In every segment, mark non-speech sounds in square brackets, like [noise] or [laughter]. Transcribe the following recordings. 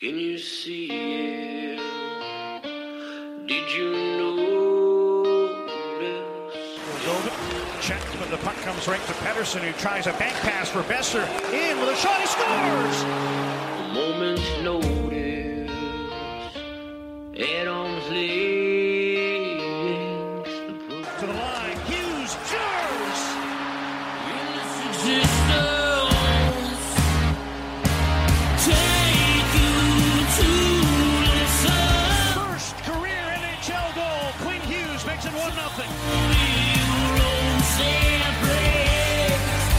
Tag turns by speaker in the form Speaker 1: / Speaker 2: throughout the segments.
Speaker 1: Can you see it? Did you notice?
Speaker 2: Check when the puck comes right to Pettersson, who tries a bank pass for Boeser. In with a shot, he scores!
Speaker 1: A moment's notice. At arm's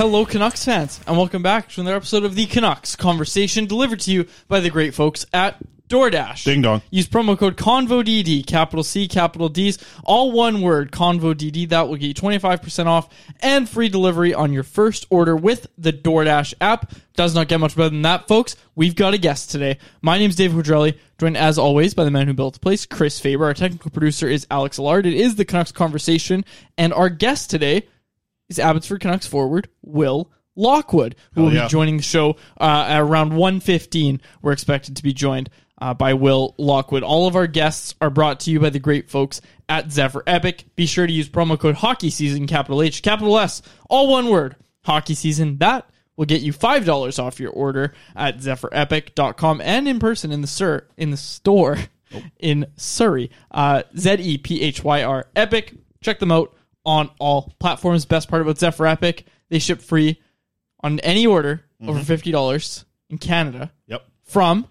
Speaker 3: Hello, Canucks fans, and welcome back to another episode of the Canucks Conversation delivered to you by the great folks at DoorDash.
Speaker 2: Ding dong.
Speaker 3: Use promo code CONVODD, capital C, capital D's, all one word, CONVODD. That will get you 25% off and free delivery on your first order with the DoorDash app. Does not get much better than that, folks. We've got a guest today. My name is Dave Quadrelli, joined as always by the man who built the place, Chris Faber. Our technical producer is Alex Allard. It is the Canucks Conversation, and our guest today is Abbotsford Canucks forward Will Lockwood, who will
Speaker 2: yeah.
Speaker 3: be joining the show uh, at around 1.15. We're expected to be joined uh, by Will Lockwood. All of our guests are brought to you by the great folks at Zephyr Epic. Be sure to use promo code Hockey Season, capital H, capital S, all one word, Hockey Season. That will get you $5 off your order at zephyrepic.com and in person in the sir in the store in Surrey. Uh, Z E P H Y R Epic. Check them out on all platforms. Best part about Zephyr Epic, they ship free on any order over mm-hmm. fifty dollars in Canada
Speaker 2: Yep.
Speaker 3: from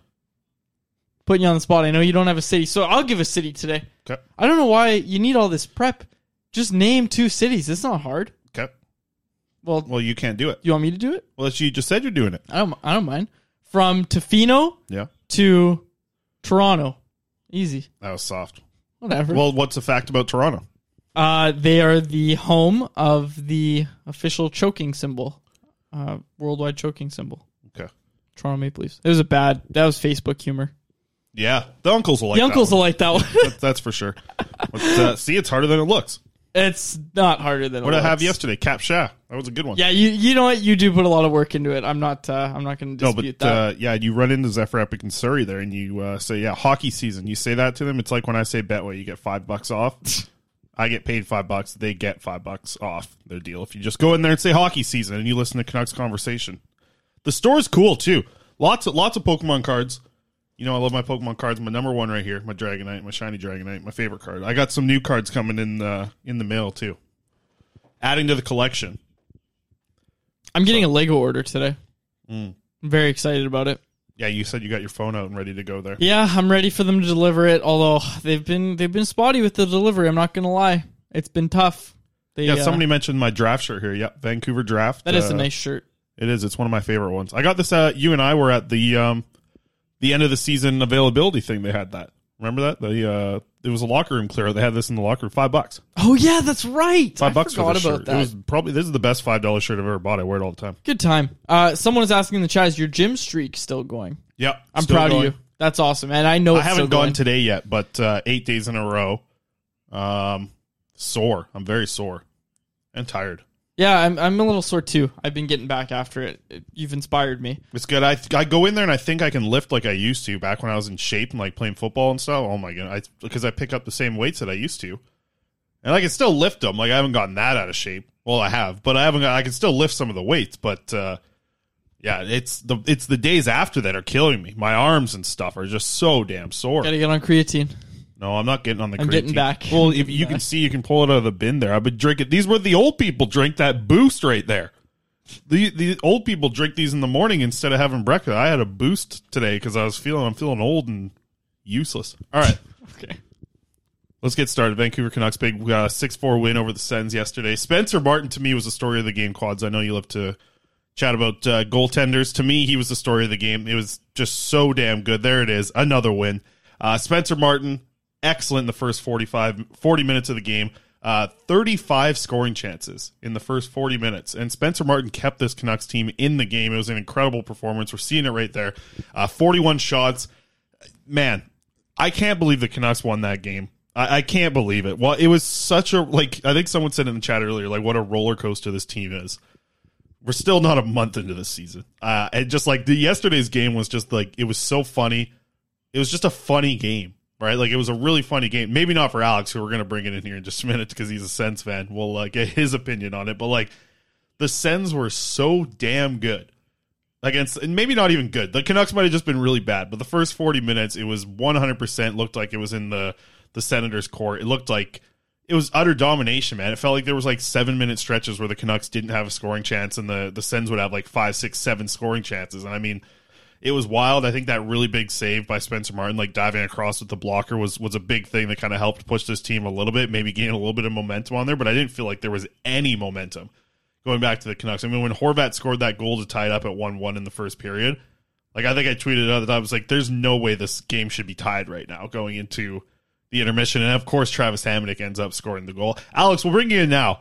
Speaker 3: putting you on the spot. I know you don't have a city, so I'll give a city today.
Speaker 2: Okay.
Speaker 3: I don't know why you need all this prep. Just name two cities. It's not hard.
Speaker 4: Okay.
Speaker 3: Well,
Speaker 4: Well, you can't do it.
Speaker 3: you want me to do it?
Speaker 4: Well, you just said you're doing it.
Speaker 3: I don't. I don't mind. From Tofino
Speaker 4: Yeah.
Speaker 3: to Toronto, easy.
Speaker 4: That was soft.
Speaker 3: Whatever.
Speaker 4: Well, what's the fact about Toronto?
Speaker 3: Uh, they are the home of the official choking symbol, uh, worldwide choking symbol.
Speaker 4: Okay.
Speaker 3: Toronto Maple Leafs. It was a bad. That was Facebook humor.
Speaker 4: Yeah, the uncles will like
Speaker 3: the
Speaker 4: that
Speaker 3: uncles
Speaker 4: one.
Speaker 3: will like that one.
Speaker 4: That- that's for sure. But, uh, [laughs] see, it's harder than it looks.
Speaker 3: it's not harder than
Speaker 4: What did
Speaker 3: it
Speaker 4: I have
Speaker 3: looks.
Speaker 4: yesterday? Cap Sha. That was a good one.
Speaker 3: Yeah, you you know what? You do put a lot of work into it. I'm not. Uh, I'm not going to
Speaker 4: No,
Speaker 3: dispute
Speaker 4: but
Speaker 3: that.
Speaker 4: uh, yeah, you run into Zephyr Epic and Surrey there, and you uh, say, "Yeah, hockey season." You say that to them. It's like when I say Betway, you get five bucks off. [laughs] I get paid five bucks. They get five bucks off their deal. If you just go in there and say hockey season, and you listen to Canucks conversation, the store's cool too. Lots of lots of Pokemon cards. You know, I love my Pokemon cards. My number one right here, my Dragonite, my shiny Dragonite, my favorite card. I got some new cards coming in the in the mail too. Adding to the collection.
Speaker 3: I'm getting a Lego order today.
Speaker 4: Mm.
Speaker 3: I'm very excited about it.
Speaker 4: Yeah, you said you got your phone out and ready to go there.
Speaker 3: Yeah, I'm ready for them to deliver it. Although they've been they've been spotty with the delivery. I'm not going to lie. It's been tough. They,
Speaker 4: Yeah,
Speaker 3: uh,
Speaker 4: somebody mentioned my draft shirt here. Yep, Vancouver draft.
Speaker 3: that is a
Speaker 4: Uh,
Speaker 3: nice shirt.
Speaker 4: It is. It's one of my favorite ones. I got this. Uh, you and I were at the um, the end of the season availability thing. They had that. Remember that? The uh, it was a locker room clear. They had this in the locker room. Five bucks.
Speaker 3: Oh yeah, that's right.
Speaker 4: Five
Speaker 3: I
Speaker 4: bucks
Speaker 3: forgot
Speaker 4: for this
Speaker 3: about
Speaker 4: shirt.
Speaker 3: that.
Speaker 4: It was probably this is the best five dollar shirt I've ever bought. I wear it all the time.
Speaker 3: Good time. Uh, someone is asking in the chat, is your gym streak still going?
Speaker 4: Yep.
Speaker 3: I'm
Speaker 4: still
Speaker 3: proud
Speaker 4: going.
Speaker 3: of you. That's awesome, and I know
Speaker 4: I haven't gone
Speaker 3: going.
Speaker 4: today yet, but uh, eight days in a row. Um, sore. I'm very sore and tired.
Speaker 3: Yeah, I'm I'm a little sore too. I've been getting back after it. It- You've inspired me.
Speaker 4: It's good. I I go in there and I think I can lift like I used to back when I was in shape and like playing football and stuff. Oh my god! I because I pick up the same weights that I used to, and I can still lift them. Like I haven't gotten that out of shape. Well, I have, but I haven't. Got, I can still lift some of the weights, but uh, yeah, it's the it's the days after that are killing me. My arms and stuff are just so damn sore.
Speaker 3: Got to get on creatine.
Speaker 4: No, I'm not getting on the.
Speaker 3: I'm getting back.
Speaker 4: Well, if you can see, you can pull it out of the bin there. I've been drinking. These were the old people drink that boost right there. The the old people drink these in the morning instead of having breakfast. I had a boost today because I was feeling I'm feeling old and useless. All right, [laughs]
Speaker 3: Okay.
Speaker 4: let's get started. Vancouver Canucks big uh, six four win over the Sens yesterday. Spencer Martin to me was the story of the game. Quads. I know you love to chat about uh, goaltenders. To me, he was the story of the game. It was just so damn good. There it is, another win. Uh, Spencer Martin, excellent in the first 45, 40 minutes of the game. Uh, 35 scoring chances in the first 40 minutes. And Spencer Martin kept this Canucks team in the game. It was an incredible performance. We're seeing it right there. Uh, 41 shots. Man, I can't believe the Canucks won that game. I, I can't believe it. Well, it was such a, like, I think someone said in the chat earlier, like, what a roller coaster this team is we're still not a month into the season. Uh, and just like the yesterday's game was just like it was so funny. It was just a funny game, right? Like it was a really funny game. Maybe not for Alex, who we're gonna bring it in here in just a minute because he's a Sens fan. We'll uh, get his opinion on it. But like the Sens were so damn good against, and maybe not even good. The Canucks might have just been really bad. But the first forty minutes, it was one hundred percent looked like it was in the the Senators' court. It looked like it was utter domination, man. It felt like there was like seven minute stretches where the Canucks didn't have a scoring chance, and the the Sens would have like five, six, seven scoring chances. And I mean, it was wild. I think that really big save by Spencer Martin, like diving across with the blocker, was was a big thing that kind of helped push this team a little bit, maybe gain a little bit of momentum on there. But I didn't feel like there was any momentum going back to the Canucks. I mean, when Horvat scored that goal to tie it up at one one in the first period, like I think I tweeted out that I was like, "There's no way this game should be tied right now going into." the intermission, and of course Travis Hamonic ends up scoring the goal. Alex, we'll bring you in now.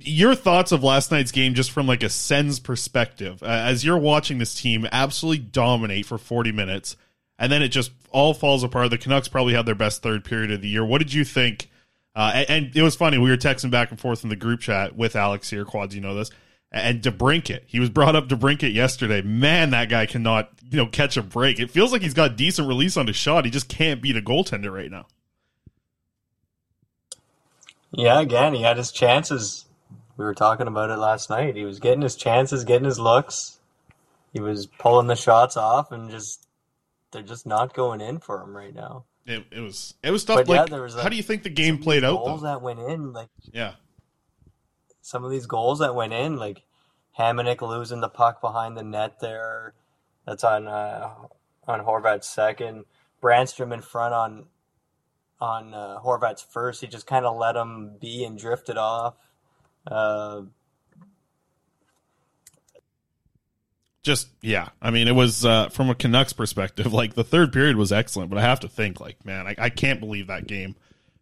Speaker 4: Your thoughts of last night's game, just from like a Sens perspective, uh, as you're watching this team absolutely dominate for 40 minutes, and then it just all falls apart. The Canucks probably had their best third period of the year. What did you think? Uh, and, and it was funny. We were texting back and forth in the group chat with Alex here. Quads, you know this. And DeBrincat, he was brought up DeBrincat yesterday. Man, that guy cannot, you know, catch a break. It feels like he's got decent release on his shot. He just can't beat a goaltender right now.
Speaker 5: Yeah, again, he had his chances. We were talking about it last night. He was getting his chances, getting his looks. He was pulling the shots off, and just they're just not going in for him right now.
Speaker 4: It, it was it was tough.
Speaker 5: But yeah,
Speaker 4: like,
Speaker 5: there was,
Speaker 4: how
Speaker 5: like,
Speaker 4: do you think the game played out?
Speaker 5: Goals
Speaker 4: Though?
Speaker 5: that went in, like
Speaker 4: Yeah,
Speaker 5: some of these goals that went in, like Hamonic losing the puck behind the net there. That's on uh, on Horvat's second. Brännström in front on on uh, Horvat's first. He just kind of let him be and drifted off. Uh,
Speaker 4: just yeah i mean it was uh, from a canucks perspective [laughs] like the third period was excellent but i have to think like man I, I can't believe that game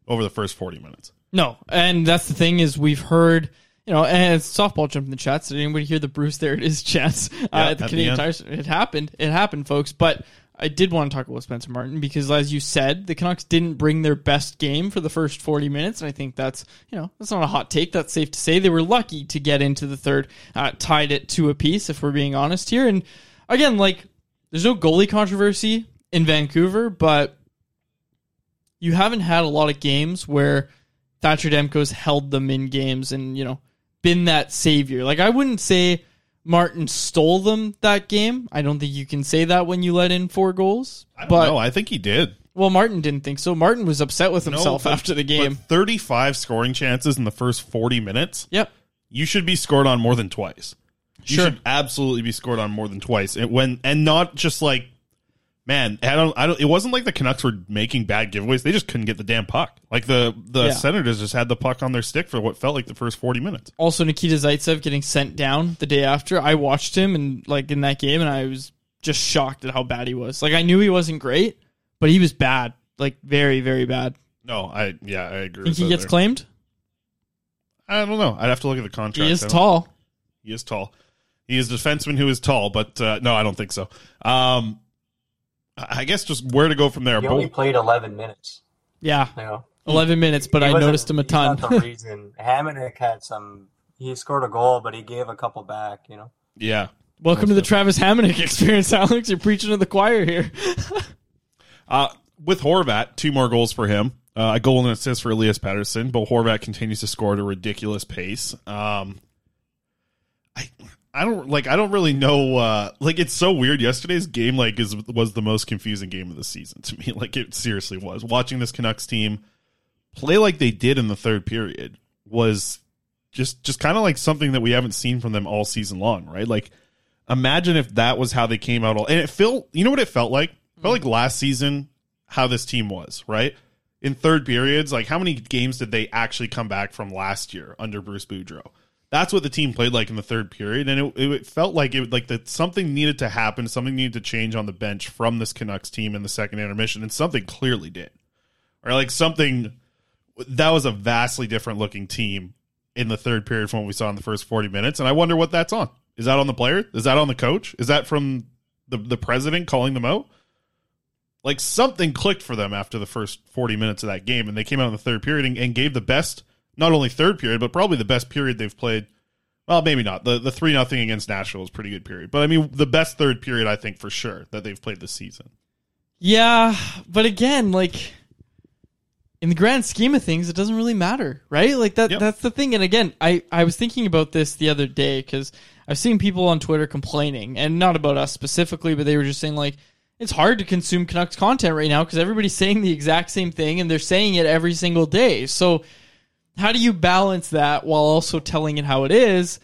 Speaker 4: over the first 40 minutes
Speaker 3: No, and that's the thing is we've heard, you know, and softball jumped in the chats. Did anybody hear the Bruce? There it is chats uh,
Speaker 4: Yeah,
Speaker 3: at the
Speaker 4: at
Speaker 3: Canadian
Speaker 4: end.
Speaker 3: Tires. It happened. It happened, folks. But I did want to talk about Spencer Martin because, as you said, the Canucks didn't bring their best game for the first forty minutes, and I think that's you know that's not a hot take. That's safe to say. They were lucky to get into the third, uh, tied it to a piece, if we're being honest here. And again, like there's no goalie controversy in Vancouver, but you haven't had a lot of games where Thatcher Demko's held them in games and, you know, been that savior. Like, I wouldn't say Martin stole them that game. I don't think you can say that when you let in four goals.
Speaker 4: i
Speaker 3: but,
Speaker 4: know i think he did
Speaker 3: well, Martin didn't think so. Martin was upset with
Speaker 4: No,
Speaker 3: himself
Speaker 4: but-
Speaker 3: after the game.
Speaker 4: but 35 scoring chances in the first 40 minutes
Speaker 3: yep.
Speaker 4: you should be scored on more than twice you
Speaker 3: Sure.
Speaker 4: should absolutely be scored on more than twice and when and not just like man i don't i don't it wasn't like the canucks were making bad giveaways they just couldn't get the damn puck like the the
Speaker 3: Yeah.
Speaker 4: senators just had the puck on their stick for what felt like the first 40 minutes
Speaker 3: Also, Nikita Zaitsev getting sent down the day after. I watched him and like in that game, and I was just shocked at how bad he was. Like I knew he wasn't great, but he was bad, like very, very bad.
Speaker 4: no i yeah i agree
Speaker 3: Think
Speaker 4: with
Speaker 3: he
Speaker 4: that
Speaker 3: gets
Speaker 4: there.
Speaker 3: claimed?
Speaker 4: i don't know i'd have to look at the contract
Speaker 3: He is tall.
Speaker 4: he is tall he is a defenseman who is tall but uh, no i don't think so um i I guess just where to go from there
Speaker 5: he only
Speaker 4: Both-
Speaker 5: played 11 minutes.
Speaker 3: Yeah,
Speaker 5: You know,
Speaker 3: eleven minutes, but
Speaker 5: He
Speaker 3: I noticed him a ton.
Speaker 5: Not the [laughs] reason Hamonic had some. He scored a goal, but he gave a couple back. You know.
Speaker 4: yeah
Speaker 3: Welcome to the Travis Hamonic [laughs] experience, Alex. You're preaching to the choir here. [laughs]
Speaker 4: Uh, with Horvat, two more goals for him. Uh, a goal and an assist for Elias Pettersson, but Horvat continues to score at a ridiculous pace. Um, I I don't like I don't really know. Uh, like it's so weird. Yesterday's game like is was the most confusing game of the season to me. [laughs] Like it seriously was. Watching this Canucks team play like they did in the third period was just just kind of like something that we haven't seen from them all season long, right? Like imagine if that was how they came out all and it felt you know what it felt like? It felt like last season how this team was, right? In third periods, like how many games did they actually come back from last year under Bruce Boudreau? That's what the team played like in the third period, and it, it felt like it like that something needed to happen, something needed to change on the bench from this Canucks team in the second intermission, and something clearly did, or like something that was a vastly different looking team in the third period from what we saw in the first 40 minutes. And I wonder what that's on. Is that on the player? Is that on the coach? Is that from the, the president calling them out? Like something clicked for them after the first 40 minutes of that game. And they came out in the third period and, and gave the best, not only third period, but probably the best period they've played. Well, maybe not. The the 3 nothing against Nashville is a pretty good period. But I mean, the best third period, I think, for sure, that they've played this season.
Speaker 3: Yeah, but again, like in the grand scheme of things, it doesn't really matter, right? Like that
Speaker 4: Yep.
Speaker 3: that's the thing. And again, I I was thinking about this the other day cuz I've seen people on Twitter complaining and not about us specifically, but they were just saying like it's hard to consume Canucks content right now because everybody's saying the exact same thing and they're saying it every single day. So how do you balance that while also telling it how it is?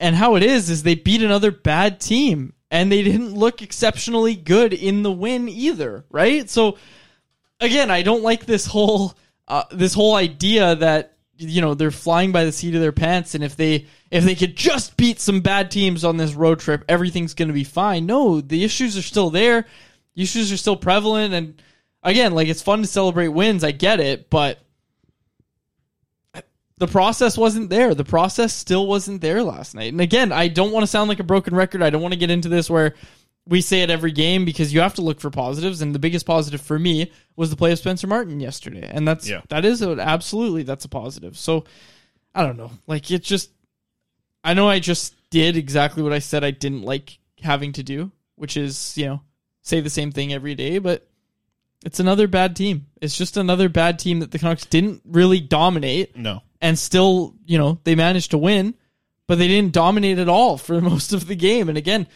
Speaker 3: And how it is is they beat another bad team and they didn't look exceptionally good in the win either, right? So again, I don't like this whole uh, this whole idea that you know they're flying by the seat of their pants and if they if they could just beat some bad teams on this road trip, everything's going to be fine. No, the issues are still there. The issues are still prevalent and again, like it's fun to celebrate wins, I get it, but the process wasn't there. The process still wasn't there last night. And again, I don't want to sound like a broken record. I don't want to get into this where we say it every game because you have to look for positives. And the biggest positive for me was the play of Spencer Martin yesterday, and that's
Speaker 4: Yeah.
Speaker 3: that is a, absolutely that's a positive. So I don't know, like it just. I know I just did exactly what I said I didn't like having to do, which is you know say the same thing every day, but. It's another bad team. It's just another bad team that the Canucks didn't really dominate
Speaker 4: No.
Speaker 3: And still, you know, they managed to win, but they didn't dominate at all for [laughs] most of the game. And again,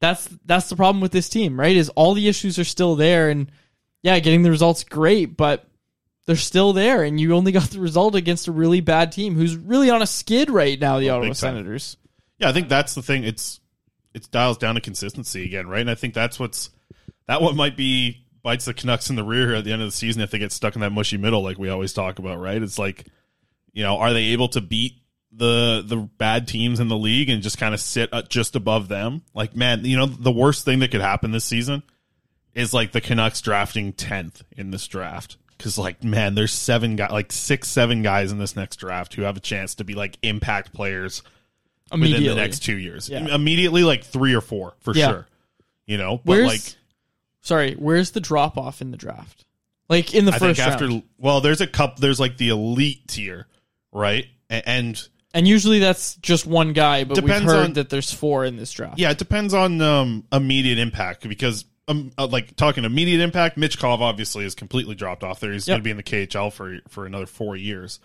Speaker 3: that's that's the problem with this team, right? Is all the issues are still there and yeah, getting the results great, but they're still there and you only got the result against a really bad team who's really on a skid right now, the
Speaker 4: Oh,
Speaker 3: Ottawa
Speaker 4: big time.
Speaker 3: Senators.
Speaker 4: Yeah, I think that's the thing. It's it's dials down to consistency again, right? And I think that's what's that one might be bites the Canucks in the rear at the end of the season if they get stuck in that mushy middle, like we always talk about, right? It's like, you know, are they able to beat the the bad teams in the league and just kind of sit uh, just above them? Like, man, you know, the worst thing that could happen this season is like the Canucks drafting tenth in this draft. Because like, man, there's seven guys, like six, seven guys in this next draft who have a chance to be like impact players within the next two years.
Speaker 3: Yeah.
Speaker 4: Immediately, like three or four for
Speaker 3: Yeah.
Speaker 4: sure. You know, but
Speaker 3: Where's
Speaker 4: like
Speaker 3: sorry, where's the drop off in the draft? Like in the
Speaker 4: I
Speaker 3: first
Speaker 4: think after
Speaker 3: round.
Speaker 4: well, there's a cup. There's like the elite tier, right? A- And
Speaker 3: And usually that's just one guy, but we've heard
Speaker 4: on-
Speaker 3: that there's four in this draft.
Speaker 4: yeah, it depends on um, immediate impact because um, uh, like talking immediate impact, Michkov obviously is completely dropped off there. He's
Speaker 3: Yep.
Speaker 4: going to be in the KHL for for another four years.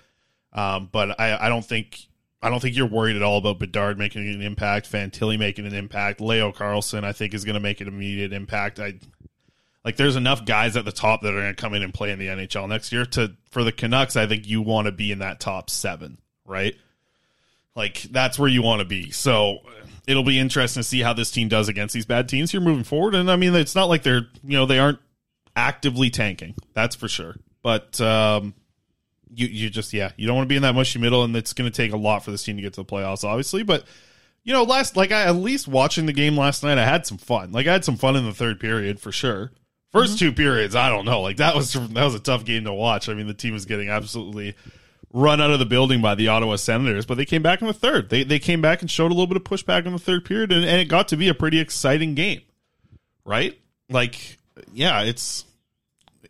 Speaker 4: Um, but I, I don't think I don't think you're worried at all about Bedard making an impact, Fantilli making an impact, Leo Carlsson I think is going to make an immediate impact. I like there's enough guys at the top that are going to come in and play in the NHL next year to for the Canucks. I think you want to be in that top seven, right? Like that's where you want to be. So it'll be interesting to see how this team does against these bad teams here moving forward. And I mean, it's not like they're you know they aren't actively tanking. That's for sure. But um, you you just yeah you don't want to be in that mushy middle, and it's going to take a lot for this team to get to the playoffs, obviously. But you know, last like I at least watching the game last night, I had some fun. Like I had some fun in the third period for sure. 1st two periods, I don't know. Like that was that was a tough game to watch. I mean, the team was getting absolutely run out of the building by the Ottawa Senators, but they came back in the third. They they came back and showed a little bit of pushback in the third period, and, and it got to be a pretty exciting game, right? Like, yeah, it's.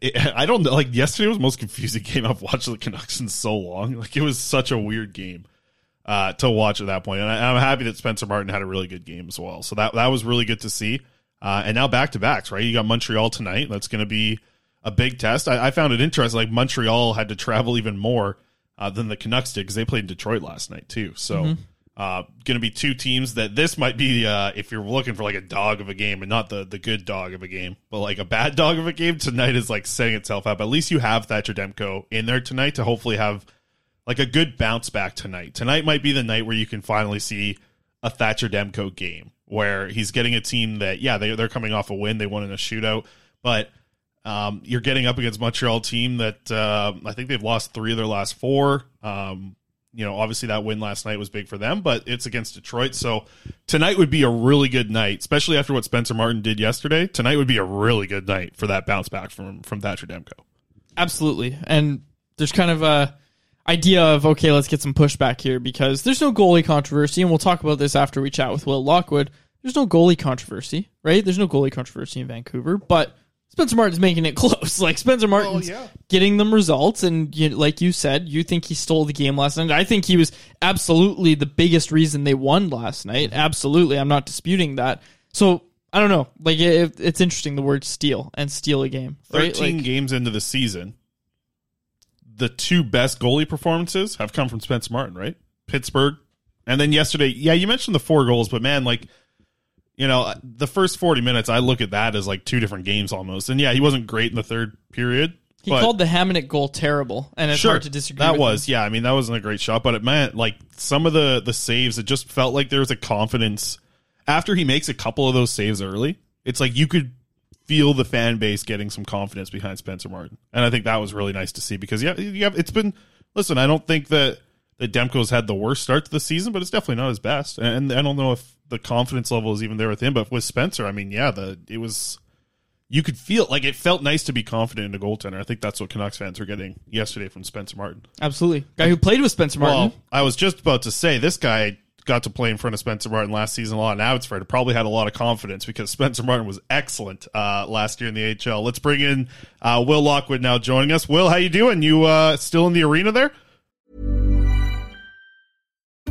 Speaker 4: It, [laughs] I don't know. Like yesterday was the most confusing [laughs] game I've watched the Canucks in so long. Like it was such a weird game uh, to watch at that point, and I, I'm happy that Spencer Martin had a really good game as well. So that that was really good to see. Uh, and now back to backs, right? You got Montreal tonight. That's going to be a big test. I, I found it interesting. Like Montreal had to travel even more uh, than the Canucks did because they played in Detroit last night too. So,
Speaker 3: Mhm.
Speaker 4: uh, going to be two teams that this might be uh, if you're looking for like a dog of a game and not the the good dog of a game, but like a bad [laughs] dog of a game. Tonight is like setting itself up. At least you have Thatcher Demko in there tonight to hopefully have like a good bounce back tonight. Tonight might be the night where you can finally see a Thatcher Demko game where he's getting a team that yeah they they're coming off a win they won in a shootout but um, you're getting up against Montreal team that uh, I think they've lost three of their last four. Um, you know, obviously that win last night was big for them, but it's against Detroit. So tonight would be a really good night, especially after what Spencer Martin did yesterday. Tonight would be a really good night for that bounce back from from Thatcher Demko.
Speaker 3: Absolutely. And there's kind of a idea of okay, let's get some pushback here because there's no goalie controversy, and we'll talk about this after we chat with Will Lockwood. There's no goalie controversy, right? There's no goalie controversy in Vancouver, but Spencer Martin's making it [laughs] close. Like Spencer oh, Martin's
Speaker 4: yeah.
Speaker 3: getting them results, and you, like you said, you think he stole the game last night. I think he was absolutely the biggest reason they won last night. Mm-hmm. Absolutely, I'm not disputing that. So I don't know. Like it, it's interesting the word steal and steal a game. Right?
Speaker 4: 13
Speaker 3: Like,
Speaker 4: games into the season, the two best goalie performances have come from Spencer Martin, right? Pittsburgh. And then yesterday, yeah, you mentioned the four goals, but man, like, you know, the first 40 minutes, I look at that as like two different games almost. And yeah, he wasn't great in the third period.
Speaker 3: He
Speaker 4: but
Speaker 3: called the Hamonic goal terrible, and it's
Speaker 4: sure,
Speaker 3: hard to disagree.
Speaker 4: That was,
Speaker 3: him.
Speaker 4: yeah. I mean, that wasn't a great shot, but it meant like some of the the saves. It just felt like there was a confidence after he makes a couple of those saves early. It's like you could feel the fan base getting some confidence behind Spencer Martin, and I think that was really nice to see because yeah, you have, it's been. Listen, I don't think that that Demko's had the worst start to the season, but it's definitely not his best, and I don't know if the confidence level is even there with him. But with Spencer, I mean, yeah, the it was you could feel like it felt nice to be confident in a goaltender. I think that's what Canucks fans were getting yesterday from Spencer Martin.
Speaker 3: absolutely guy who played with Spencer Martin.
Speaker 4: Well, I was just about to say this guy got to play in front of Spencer Martin last season a lot. Now it's Fred probably had a lot of confidence because Spencer Martin was excellent uh, last year in the HL. Let's bring in uh, Will Lockwood now joining us. Will, how you doing? You uh, still in the arena there?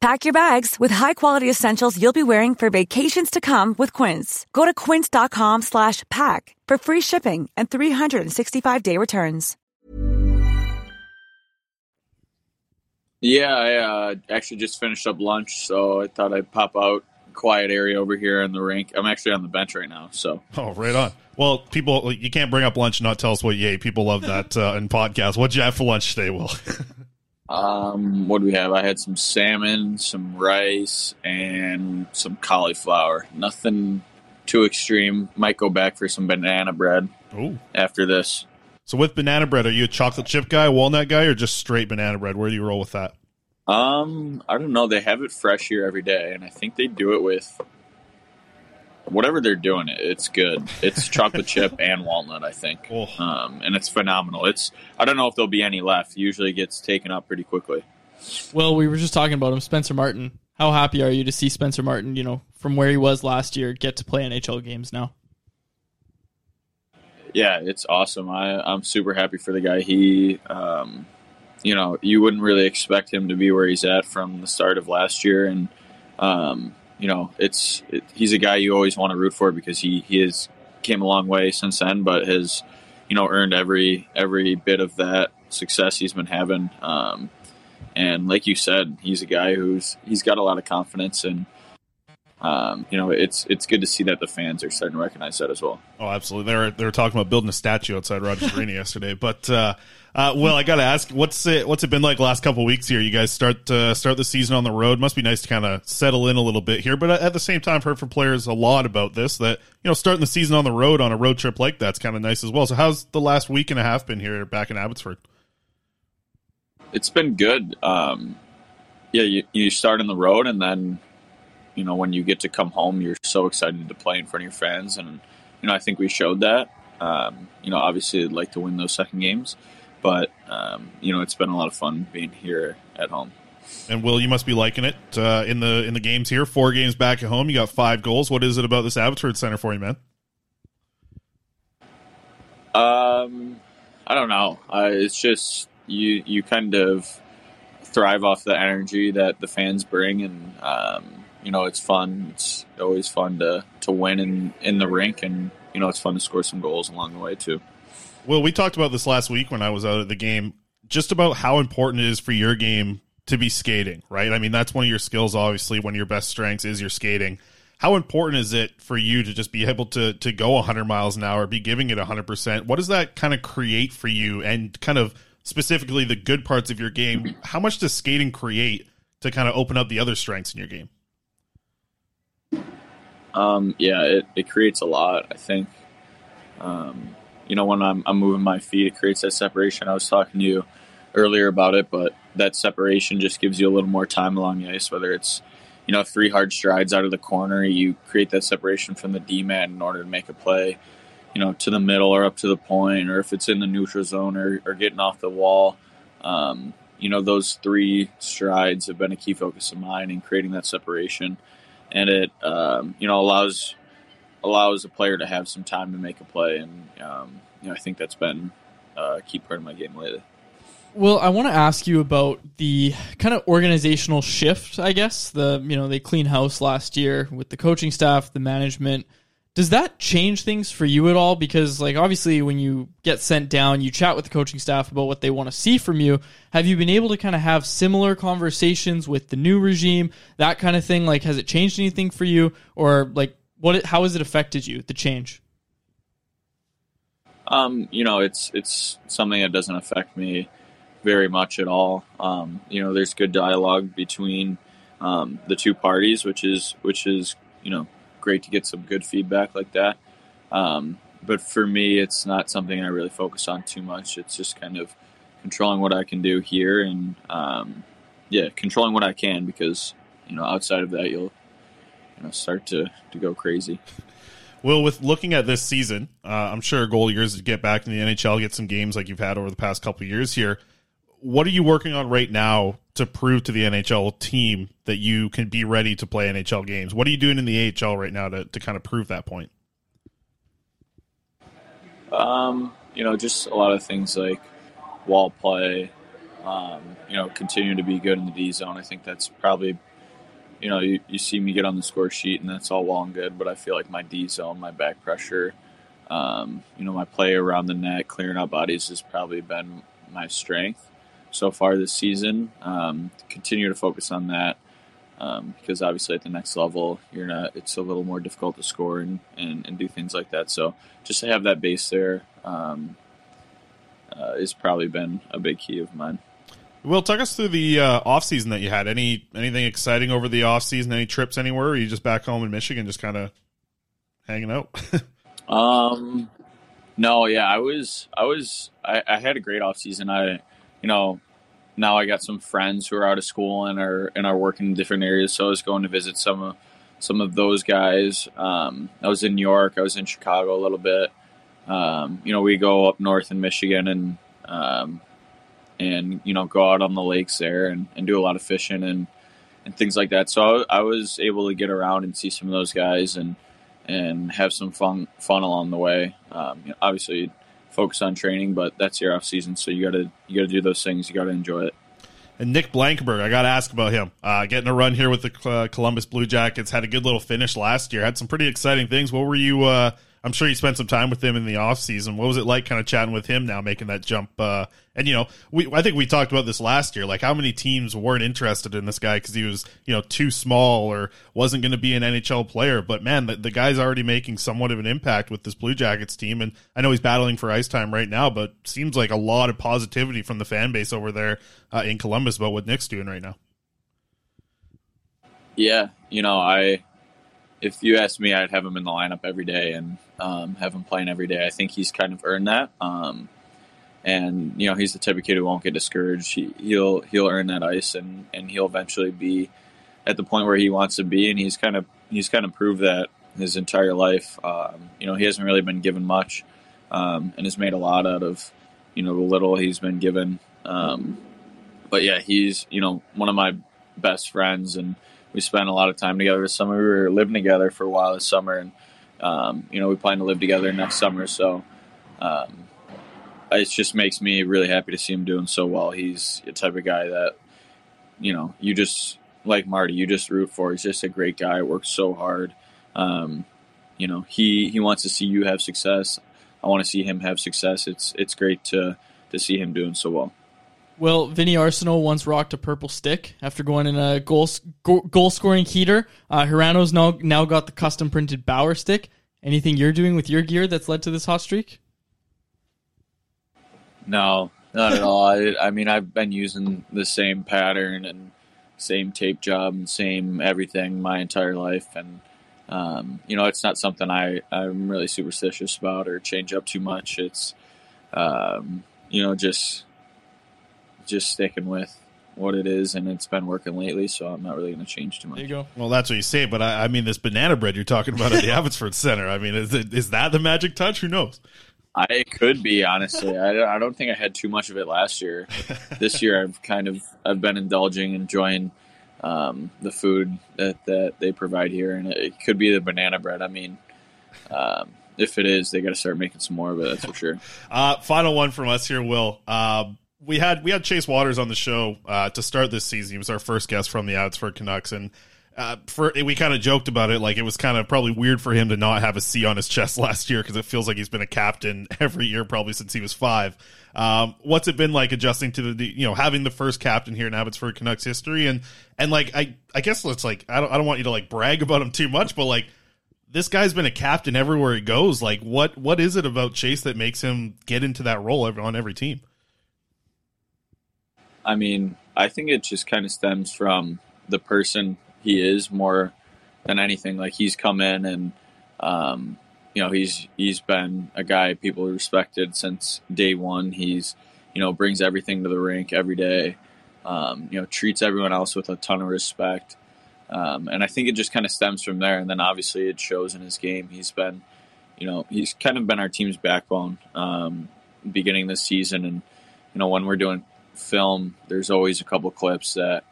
Speaker 6: Pack your bags with high-quality essentials you'll be wearing for vacations to come with Quince. Go to quince.com slash pack for free shipping and 365-day returns.
Speaker 7: Yeah, I uh, actually just finished up lunch, so I thought I'd pop out quiet area over here in the rink. I'm actually on the bench right now, so
Speaker 4: Oh, right on. Well, people, you can't bring up lunch and not tell us what you ate. People love that uh, in podcasts. What'd you have for lunch today, Will? [laughs]
Speaker 7: um, what do we have? I had some salmon, some rice, and some cauliflower. Nothing too extreme. Might go back for some banana bread
Speaker 4: Ooh.
Speaker 7: after this.
Speaker 4: so with banana bread, are you a chocolate chip guy, walnut guy, or just straight banana bread? Where do you roll with that?
Speaker 7: Um, I don't know. They have it fresh here every day, and I think they do it with whatever they're doing. It it's good. It's chocolate [laughs] chip and walnut, I think. Um, and it's phenomenal. It's I don't know if there'll be any left. Usually, it gets taken up pretty quickly.
Speaker 3: Well, we were just talking about him, Spencer Martin. How happy are you to see Spencer Martin, you know, from where he was last year, get to play NHL games now?
Speaker 7: Yeah, it's awesome. I I'm super happy for the guy. He, um, you know, you wouldn't really expect him to be where he's at from the start of last year, and um, you know, it's it, he's a guy you always want to root for because he he has came a long way since then, but has you know earned every every bit of that success he's been having. Um, and like you said, he's a guy who's he's got a lot of confidence, and um, you know, it's it's good to see that the fans are starting to recognize that as well.
Speaker 4: Oh, absolutely. They were they were talking about building a statue outside Rogers Arena [laughs] yesterday. But uh, uh, Will, I got to ask, what's it what's it been like last couple weeks here? You guys start uh, start the season on the road. Must be nice to kind of settle in a little bit here. But at the same time, I've heard from players a lot about this that you know starting the season on the road on a road trip like that's kind of nice as well. So how's the last week and a half been here back in Abbotsford?
Speaker 7: It's been good. Um, yeah, you, you start on the road, and then you know when you get to come home, you're so excited to play in front of your fans, and you know I think we showed that. Um, you know, obviously, I'd like to win those second games, but um, you know it's been a lot of fun being here at home.
Speaker 4: And Will, you must be liking it uh, in the in the games here. Four games back at home, you got five goals. What is it about this Abbotsford Center for you, man?
Speaker 7: Um, I don't know. Uh, it's just you you kind of thrive off the energy that the fans bring, and um, you know it's fun. It's always fun to to win in in the rink, and you know it's fun to score some goals along the way too.
Speaker 4: Well, we talked about this last week when I was out at the game, just about how important it is for your game to be skating, right? I mean, that's one of your skills, obviously, one of your best strengths is your skating. How important is it for you to just be able to to go 100 miles an hour, be giving it 100%? What does that kind of create for you and kind of specifically the good parts of your game? How much does skating create to kind of open up the other strengths in your game?
Speaker 7: Um, yeah, it, it creates a lot. I think, um, you know, when I'm, I'm moving my feet, it creates that separation. I was talking to you earlier about it, but that separation just gives you a little more time along the ice, whether it's, you know, three hard strides out of the corner, you create that separation from the D man in order to make a play, you know, to the middle or up to the point, or if it's in the neutral zone or, or getting off the wall. Um, you know, those three strides have been a key focus of mine in creating that separation and it um, you know allows allows a player to have some time to make a play, and um, you know I think that's been a key part of my game lately.
Speaker 3: Well, I want to ask you about the kind of organizational shift, I guess. The, you know, they clean house last year with the coaching staff, the management. Does that change things for you at all? Because, like, obviously, when you get sent down, you chat with the coaching staff about what they want to see from you. Have you been able to kind of have similar conversations with the new regime, that kind of thing? Like, has it changed anything for you, or like, what? It, How has it affected you? The change?
Speaker 7: Um, you know, it's it's something that doesn't affect me very much at all. Um, you know, there's good dialogue between um, the two parties, which is which is you know great to get some good feedback like that. Um, but for me, it's not something I really focus on too much. It's just kind of controlling what I can do here and um, yeah, controlling what I can because you know outside of that you'll you know start to to go crazy.
Speaker 4: Well, with looking at this season, uh, I'm sure a goal of yours is to get back in the NHL, get some games like you've had over the past couple years here. What are you working on right now to prove to the NHL team that you can be ready to play NHL games? What are you doing in the AHL right now to, to kind of prove that point?
Speaker 7: Um, you know, just a lot of things like wall play. Um, you know, continue to be good in the D zone. I think that's probably, you know, you, you see me get on the score sheet and that's all well and good, but I feel like my D zone, my back pressure, um, you know, my play around the net, clearing out bodies has probably been my strength so far this season. Um, continue to focus on that um, because obviously at the next level, you're not. It's a little more difficult to score and, and, and do things like that. So just to have that base there um, uh, has probably been a big key of mine.
Speaker 4: Will, talk us through the uh, off season that you had. Any anything exciting over the off season? Any trips anywhere? Or are you just back home in Michigan, just kind of hanging out? [laughs]
Speaker 7: Um, no, yeah, I was, I was, I, I had a great off season. I, you know, now I got some friends who are out of school and are and are working in different areas. So I was going to visit some of some of those guys. Um, I was in New York. I was in Chicago a little bit. Um, you know, we go up north in Michigan and um, and you know go out on the lakes there and, and do a lot of fishing and and things like that. So I, I was able to get around and see some of those guys and and have some fun fun along the way. Um, you know, obviously, focus on training, but that's your off season, so you gotta you gotta do those things. You gotta enjoy it.
Speaker 4: And Nick Blankenburg, I got to ask about him. Uh, getting a run here with the uh, Columbus Blue Jackets, had a good little finish last year. Had some pretty exciting things. What were you? Uh, I'm sure you spent some time with him in the off season. What was it like, kind of chatting with him now, making that jump? Uh, and you know, we I think we talked about this last year. Like, how many teams weren't interested in this guy because he was you know too small or wasn't going to be an NHL player? But man, the, the guy's already making somewhat of an impact with this Blue Jackets team. And I know he's battling for ice time right now, but seems like a lot of positivity from the fan base over there uh, in Columbus about what Nick's doing right now.
Speaker 7: Yeah, you know, I if you asked me, I'd have him in the lineup every day and um, have him playing every day. I think he's kind of earned that. Um, and you know, he's the type of kid who won't get discouraged. He, he'll he'll earn that ice, and, and he'll eventually be at the point where he wants to be. And he's kind of he's kind of proved that his entire life. Um, you know, he hasn't really been given much, um, and has made a lot out of you know the little he's been given. Um, but yeah, he's you know one of my best friends, and we spent a lot of time together this summer. We were living together for a while this summer, and um, you know we plan to live together next summer. So um, it just makes me really happy to see him doing so well. He's the type of guy that you know you just like Marty, you just root for. He's just a great guy. Works so hard. Um, you know he he wants to see you have success. I want to see him have success. It's it's great to to see him doing so well.
Speaker 3: Well, Vinny Arseneau once rocked a purple stick after going in a goal goal scoring heater. Uh, Hirano's now now got the custom printed Bauer stick. Anything you're doing with your gear that's led to this hot streak?
Speaker 7: No, not at all. I, I mean, I've been using the same pattern and same tape job and same everything my entire life, and um, you know, it's not something I I'm really superstitious about or change up too much. It's um, you know just just sticking with what it is, and it's been working lately, so I'm not really going to change too much.
Speaker 3: There you go.
Speaker 4: Well, that's what you say, but I, I mean, this banana bread you're talking about at the [laughs] Abbotsford Center. I mean, is it, is that the magic touch? Who knows?
Speaker 7: I it could be honestly. I, don't- I don't think I had too much of it last year. [laughs] this year, I've kind of I've been indulging, enjoying um, the food that that they provide here, and it, it could be the banana bread. I mean, um, if it is, they got to start making some more of it. That's for sure. [laughs]
Speaker 4: Uh, final one from us here, Will. Um, we had we had Chase Wouters on the show uh, to start this season. He was our first guest from the Abbotsford Canucks, and uh, for we kind of joked about it, like it was kind of probably weird for him to not have a C on his [laughs] chest last year because it feels like he's been a captain [laughs] every year probably since he was five. Um, what's it been like adjusting to the you know having the first captain here in Abbotsford Canucks history and and like I I guess let's like I don't I don't want you to like brag about him too much, but like this guy's been a captain everywhere he goes. Like what what is it about Chase that makes him get into that role on every team?
Speaker 7: I mean, I think it just kind of stems from the person he is more than anything. Like he's come in and, um, you know, he's he's been a guy people respected since day one. He's, you know, brings everything to the rink every day. Um, you know, treats everyone else with a ton of respect. Um, and I think it just kind of stems from there. And then obviously it shows in his game. He's been, you know, he's kind of been our team's backbone um, beginning this season. And, you know, when we're doing film, there's always a couple clips that,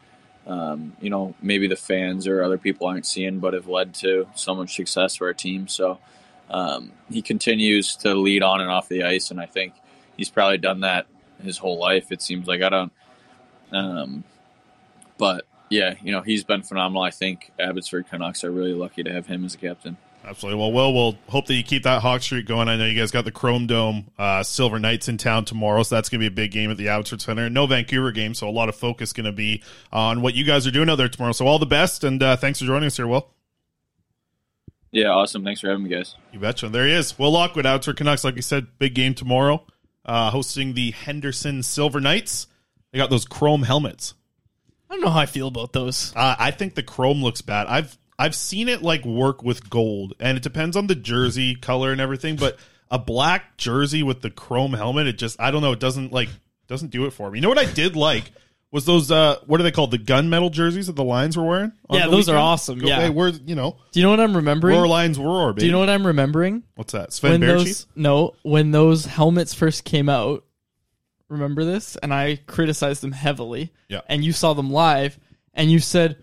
Speaker 7: um, you know, maybe the fans or other people aren't seeing, but have led to so much success for our team. So um, he continues to lead on and off the ice. And I think he's probably done that his whole life. It seems like I don't, um, but yeah, you know, he's been phenomenal. I think Abbotsford Canucks are really lucky to have him as a captain.
Speaker 4: Absolutely. Well, Will, we'll hope that you keep that Hawk Streak going. I know you guys got the Chrome Dome uh, Silver Knights in town tomorrow, so that's going to be a big game at the Abbotsford Center. No Vancouver game, so a lot of focus going to be on what you guys are doing out there tomorrow. So all the best, and uh, thanks for joining us here, Will.
Speaker 7: Yeah, awesome. Thanks for having me, guys.
Speaker 4: You betcha. There he is. Will Lockwood, Abbotsford Canucks. Like you said, big game tomorrow, uh, hosting the Henderson Silver Knights. They got those chrome helmets.
Speaker 3: I don't know how I feel about those.
Speaker 4: Uh, I think the chrome looks bad. I've I've seen it like work with gold, and it depends on the jersey color and everything. But a black jersey with the chrome helmet, it just I don't know. It doesn't like doesn't do it for me. You know what I did like was those uh what are they called the gunmetal jerseys that the Lions were wearing?
Speaker 3: Yeah, those are awesome,
Speaker 4: Go-
Speaker 3: yeah.
Speaker 4: hey, we're you know
Speaker 3: Do you know what I'm remembering?
Speaker 4: Roar Lions roar. Baby.
Speaker 3: Do you know what I'm remembering?
Speaker 4: What's that? Sven
Speaker 3: when those no, when those helmets first came out, remember this? And I criticized them heavily.
Speaker 4: Yeah.
Speaker 3: And you saw them live, and you said,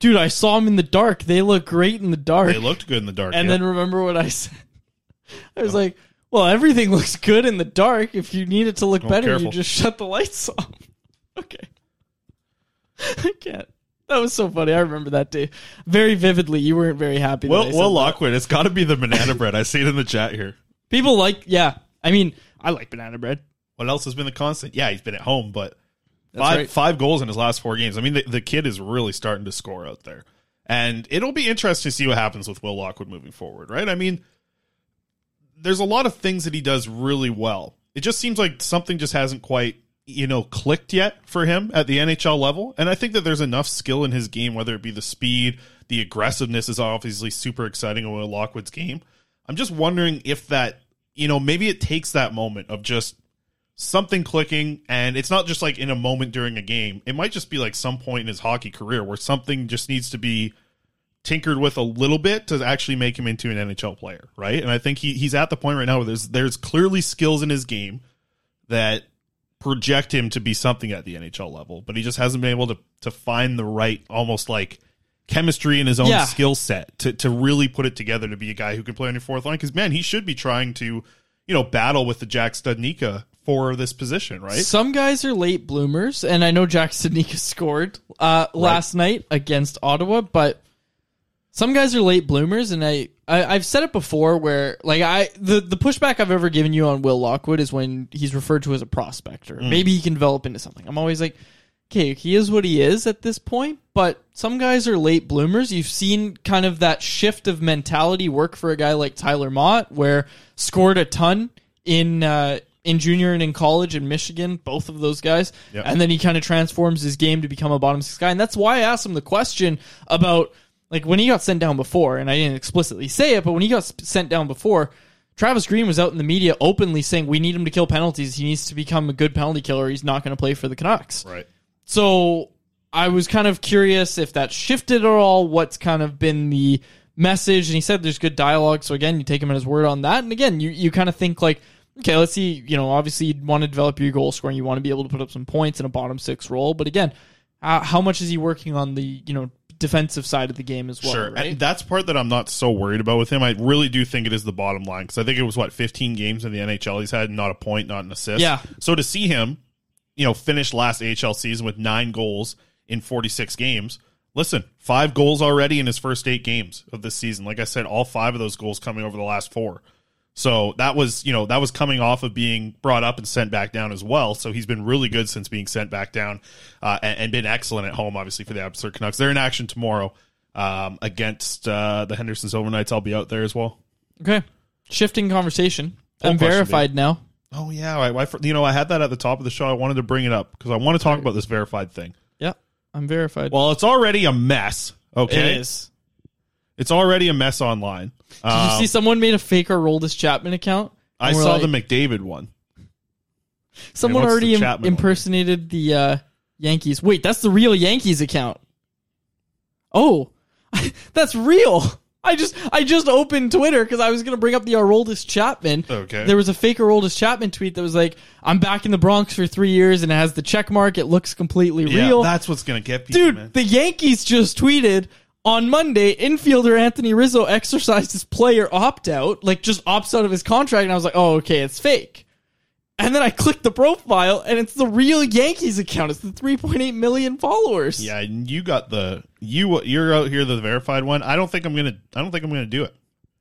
Speaker 3: "Dude, I saw them in the dark. They look great in the dark."
Speaker 4: They looked good in the dark.
Speaker 3: And
Speaker 4: yeah.
Speaker 3: then remember what I [laughs] said? I was like, "Well, everything looks good in the dark. If you need it to look
Speaker 4: Oh,
Speaker 3: better,
Speaker 4: careful.
Speaker 3: you just shut the lights [laughs] off." okay. I can't. That was so funny. I remember that day very vividly. You weren't very happy.
Speaker 4: Will,
Speaker 3: that.
Speaker 4: Lockwood, it's got to be the banana bread. I see it in the chat here.
Speaker 3: People like, yeah. I mean, I like banana bread.
Speaker 4: What else has been the constant? Yeah, he's been at home, but five
Speaker 3: right.
Speaker 4: five goals in his last four games. I mean, the, the kid is really starting to score out there, and it'll be interesting to see what happens with Will Lockwood moving forward. Right? I mean, there's a lot of things that he does really well. It just seems like something just hasn't quite you know clicked yet for him at the NHL level, and I think that there's enough skill in his game, whether it be the speed, the aggressiveness is obviously super exciting in Will Lockwood's game. I'm just wondering if that you know maybe it takes that moment of just something clicking and it's not just like in a moment during a game. It might just be like some point in his hockey career where something just needs to be tinkered with a little bit to actually make him into an NHL player right? And I think he, he's at the point right now where there's there's clearly skills in his game that project him to be something at the NHL level but he just hasn't been able to to find the right almost like chemistry in his own
Speaker 3: Yeah.
Speaker 4: skill set to to really put it together to be a guy who can play on your fourth line. Because man he should be trying to you know battle with the Jack Studnicka for this position right
Speaker 3: Some guys are late bloomers, and I know Jack Studnicka [laughs] scored uh, last night against Ottawa, but some guys are late bloomers, and I, I I've said it before where like I the the pushback I've ever given you on Will Lockwood is when he's referred to as a prospector.
Speaker 4: Mm.
Speaker 3: Maybe he can develop into something. I'm always like, okay, he is what he is at this point, but some guys are late bloomers. You've seen kind of that shift of mentality work for a guy like Tyler Motte, where scored a ton in uh, in junior and in college in Michigan, both of those guys,
Speaker 4: Yep.
Speaker 3: and then he kind of transforms his game to become a bottom six guy, and that's why I asked him the question about like when he got sent down before, and I didn't explicitly say it, but when he got sent down before. Travis Green was out in the media openly saying we need him to kill penalties. He needs to become a good penalty killer. He's not going to play for the Canucks.
Speaker 4: right
Speaker 3: So I was kind of curious if that shifted at all. What's kind of been the message? And he said there's good dialogue. So again, you take him at his word on that. And again, you, you kind of think like, okay, let's see. You know, obviously you want to develop your goal scoring. You want to be able to put up some points in a bottom six role. But again, uh, how much is he working on the you know defensive side of the game as well?
Speaker 4: sure
Speaker 3: right?
Speaker 4: and that's part that I'm not so worried about with him I really do think it is the bottom line because I think it was what 15 games in the NHL he's had not a point not an assist
Speaker 3: Yeah.
Speaker 4: so to see him you know finish last AHL season with nine goals in 46 games listen five goals already in his first eight games of this season like I said all five of those goals coming over the last four So that was, you know, that was coming off of being brought up and sent back down as well. So he's been really good since being sent back down uh, and, and been excellent at home, obviously, for the Abbotsford Canucks. They're in action tomorrow um, against uh, the Henderson Silver Knights. I'll be out there as well.
Speaker 3: Okay. Shifting conversation. I'm verified now.
Speaker 4: Oh yeah, I, I, you know I had that at the top of the show. I wanted to bring it up because I want to talk about this verified thing.
Speaker 3: Yeah, I'm verified.
Speaker 4: Well, it's already a mess. Okay,
Speaker 3: It is.
Speaker 4: It's already a mess online.
Speaker 3: Did you see someone made a fake Aroldis Chapman account?
Speaker 4: I
Speaker 3: And we're
Speaker 4: saw
Speaker 3: like-
Speaker 4: the McDavid one.
Speaker 3: Someone
Speaker 4: what's
Speaker 3: already
Speaker 4: the
Speaker 3: im-
Speaker 4: Chapman one?
Speaker 3: impersonated the uh, Yankees. Wait, that's the real Yankees account. Oh, [laughs] that's real. I just I just opened Twitter because I was gonna bring up the Aroldis Chapman.
Speaker 4: Okay.
Speaker 3: There was a fake Aroldis Chapman tweet that was like, "I'm back in the Bronx for three years," and it has the check mark. It looks completely
Speaker 4: Yeah,
Speaker 3: real.
Speaker 4: that's what's gonna get people,
Speaker 3: Dude,
Speaker 4: man.
Speaker 3: the Yankees just tweeted on Monday, infielder Anthony Rizzo exercised his player opt out, like just opts out of his contract, and I was like, oh, okay, it's fake. And then I clicked the profile, and it's the real Yankees account. It's the 3.8 million followers.
Speaker 4: Yeah, and you got the you you're out here the verified one. I don't think I'm gonna. I don't think I'm gonna do it.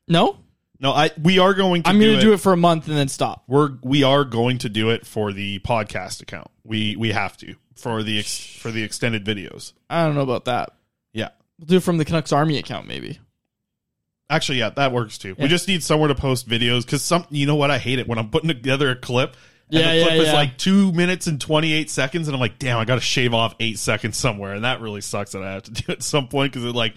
Speaker 3: No,
Speaker 4: No, I we are going to.
Speaker 3: I'm going to do it for a month and then stop.
Speaker 4: We're we are going to do it for the podcast account. We we have to for the ex, for the extended videos.
Speaker 3: I don't know about that. We'll do it from the Canucks Army account, maybe.
Speaker 4: Actually, yeah, that works too.
Speaker 3: Yeah.
Speaker 4: We just need somewhere to post videos because some, you know what, I hate it when I'm putting together a clip. And
Speaker 3: Yeah,
Speaker 4: the clip
Speaker 3: yeah,
Speaker 4: is
Speaker 3: yeah.
Speaker 4: like two minutes and twenty eight seconds, and I'm like, damn, I got to shave off eight seconds somewhere, and that really sucks that I have to [laughs] do it at some point because it like,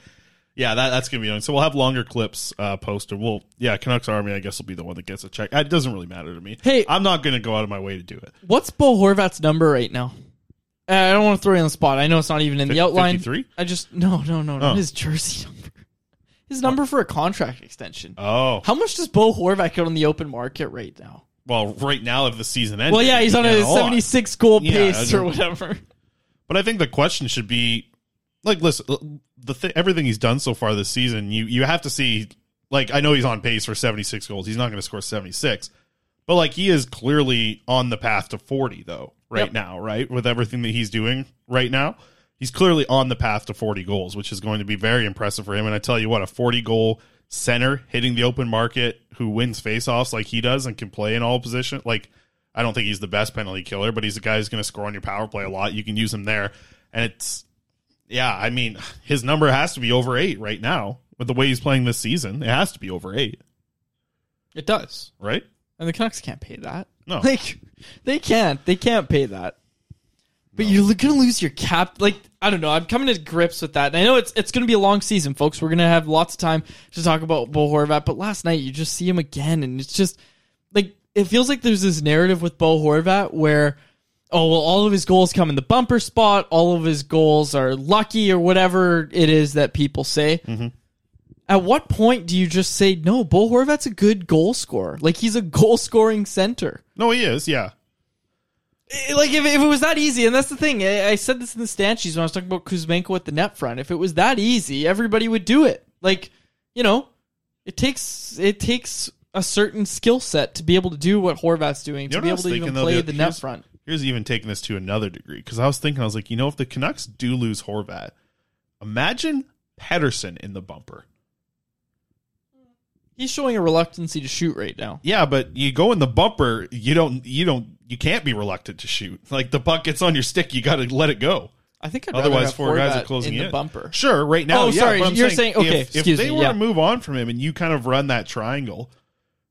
Speaker 4: yeah, that that's gonna be annoying. So we'll have longer clips uh, posted. We'll, yeah, Canucks Army, I guess will be the one that gets a check. It doesn't really matter to me.
Speaker 3: Hey,
Speaker 4: I'm not gonna go out of my way to do it.
Speaker 3: What's Bo Horvat's number right now? Uh, I don't want to throw you on the spot. I know it's not even in the outline.
Speaker 4: 53?
Speaker 3: I just no, no, no, not
Speaker 4: Oh.
Speaker 3: his jersey number. His number for a contract extension.
Speaker 4: Oh,
Speaker 3: How much does Bo Horvat get on the open market right now?
Speaker 4: well, right now if the season ends,
Speaker 3: well, yeah, he's on a 76 goal
Speaker 4: Yeah,
Speaker 3: pace or
Speaker 4: don't-
Speaker 3: whatever.
Speaker 4: But I think the question should be like, listen, the th- everything he's done so far this season, you you have to see. Like, I know he's on pace for seventy six goals. He's not going to score seventy six, but like he is clearly on the path to forty though. Right
Speaker 3: Yep.
Speaker 4: now, right with everything that he's doing right now, he's clearly on the path to forty goals, which is going to be very impressive for him. And I tell you what, a forty goal center hitting the open market who wins faceoffs like he does and can play in all positions, like. I don't think he's the best penalty killer, but he's a guy who's going to score on your power play a lot. You can use him there, and it's yeah. I mean, his number has to be over eight right now with the way he's playing this season. It has to be over eight,
Speaker 3: It does,
Speaker 4: right?
Speaker 3: And the Canucks can't pay that.
Speaker 4: No. [laughs]
Speaker 3: like they can't. They can't pay that. But you're gonna lose your cap. Like I don't know. I'm coming to grips with that, and I know it's it's gonna be a long season, folks. We're gonna have lots of time to talk about Bo Horvat. But last night you just see him again, and it's just like it feels like there's this narrative with Bo Horvat where oh well, all of his goals come in the bumper spot. All of his goals are lucky or whatever it is that people say. Mm-hmm. At what point do you just say no? Bo Horvat's a good goal scorer. Like he's a goal scoring center.
Speaker 4: No, he is. Yeah,
Speaker 3: like if, if it was that easy, and that's the thing, I, I said this in the Stanchies when I was talking about Kuzmenko at the net front. If it was that easy, everybody would do it. Like you know, it takes it takes a certain skill set to be able to do what Horvat's doing
Speaker 4: You
Speaker 3: to be able to even play
Speaker 4: The-
Speaker 3: the net front.
Speaker 4: Here's even taking this to another degree because I was thinking, I was like, you know, if the Canucks do lose Horvat, imagine Pettersson in the bumper.
Speaker 3: He's showing a reluctancy to shoot right now.
Speaker 4: Yeah, but you go in the bumper, you don't, you don't, you can't be reluctant to shoot. Like the puck gets on your stick, you got to let it go.
Speaker 3: I think I'd
Speaker 4: Otherwise, four guys are closing
Speaker 3: in the
Speaker 4: in.
Speaker 3: bumper.
Speaker 4: Sure, right now.
Speaker 3: Oh,
Speaker 4: yeah,
Speaker 3: sorry,
Speaker 4: but
Speaker 3: you're saying- okay,
Speaker 4: If, if they
Speaker 3: me,
Speaker 4: were
Speaker 3: yeah.
Speaker 4: to move on from him and you kind of run that triangle,